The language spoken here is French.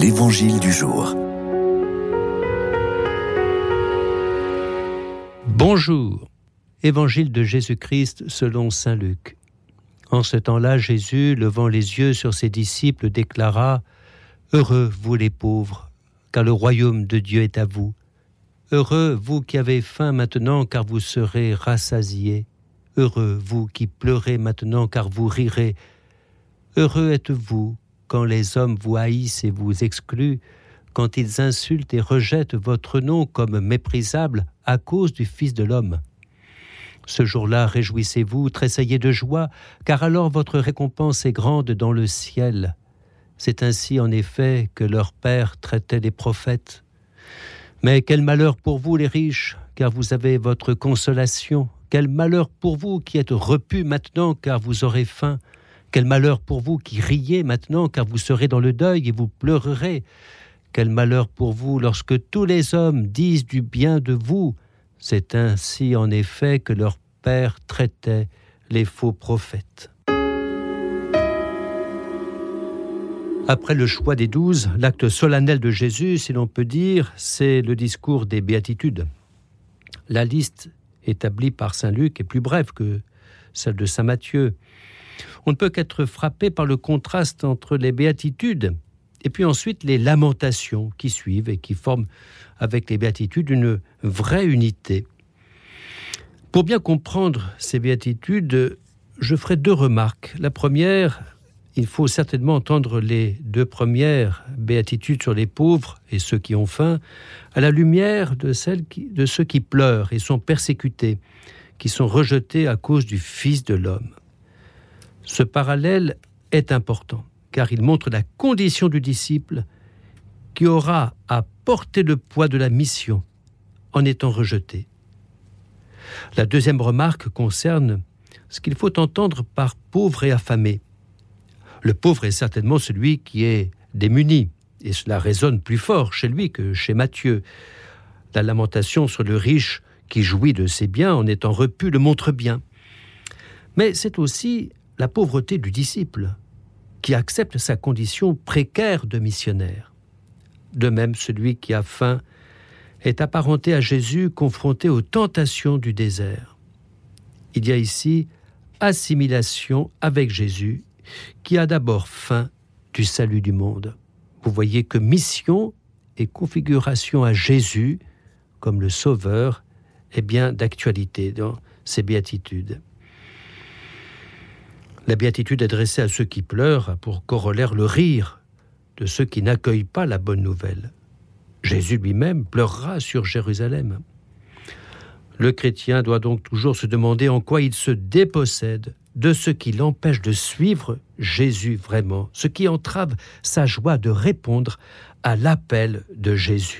L'Évangile du jour. Bonjour. Évangile de Jésus-Christ selon Saint Luc. En ce temps-là, Jésus, levant les yeux sur ses disciples, déclara Heureux, vous les pauvres, car le royaume de Dieu est à vous. Heureux, vous qui avez faim maintenant, car vous serez rassasiés. Heureux, vous qui pleurez maintenant, car vous rirez. Heureux êtes-vous quand les hommes vous haïssent et vous excluent, quand ils insultent et rejettent votre nom comme méprisable à cause du Fils de l'homme. Ce jour-là, réjouissez-vous, tressaillez de joie, car alors votre récompense est grande dans le ciel. C'est ainsi en effet que leur Père traitait les prophètes. Mais quel malheur pour vous les riches, car vous avez votre consolation. Quel malheur pour vous qui êtes repus maintenant, car vous aurez faim. Quel malheur pour vous qui riez maintenant, car vous serez dans le deuil et vous pleurerez. Quel malheur pour vous lorsque tous les hommes disent du bien de vous. C'est ainsi en effet que leur Père traitait les faux prophètes. Après le choix des douze, l'acte solennel de Jésus, si l'on peut dire, c'est le discours des béatitudes. La liste établie par Saint Luc est plus brève que celle de Saint Matthieu. On ne peut qu'être frappé par le contraste entre les béatitudes et puis ensuite les lamentations qui suivent et qui forment avec les béatitudes une vraie unité. Pour bien comprendre ces béatitudes, je ferai deux remarques. La première, il faut certainement entendre les deux premières béatitudes sur les pauvres et ceux qui ont faim à la lumière de, celles de ceux qui pleurent et sont persécutés, qui sont rejetés à cause du Fils de l'homme. Ce parallèle est important car il montre la condition du disciple qui aura à porter le poids de la mission en étant rejeté. La deuxième remarque concerne ce qu'il faut entendre par pauvre et affamé. Le pauvre est certainement celui qui est démuni, et cela résonne plus fort chez lui que chez Matthieu. La lamentation sur le riche qui jouit de ses biens en étant repu le montre bien. Mais c'est aussi la pauvreté du disciple, qui accepte sa condition précaire de missionnaire. De même, celui qui a faim est apparenté à Jésus confronté aux tentations du désert. Il y a ici assimilation avec Jésus qui a d'abord faim du salut du monde. Vous voyez que mission et configuration à Jésus comme le Sauveur est bien d'actualité dans ces béatitudes. La béatitude adressée à ceux qui pleurent pour corollaire le rire de ceux qui n'accueillent pas la bonne nouvelle. Jésus lui-même pleurera sur Jérusalem. Le chrétien doit donc toujours se demander en quoi il se dépossède de ce qui l'empêche de suivre Jésus vraiment, ce qui entrave sa joie de répondre à l'appel de Jésus.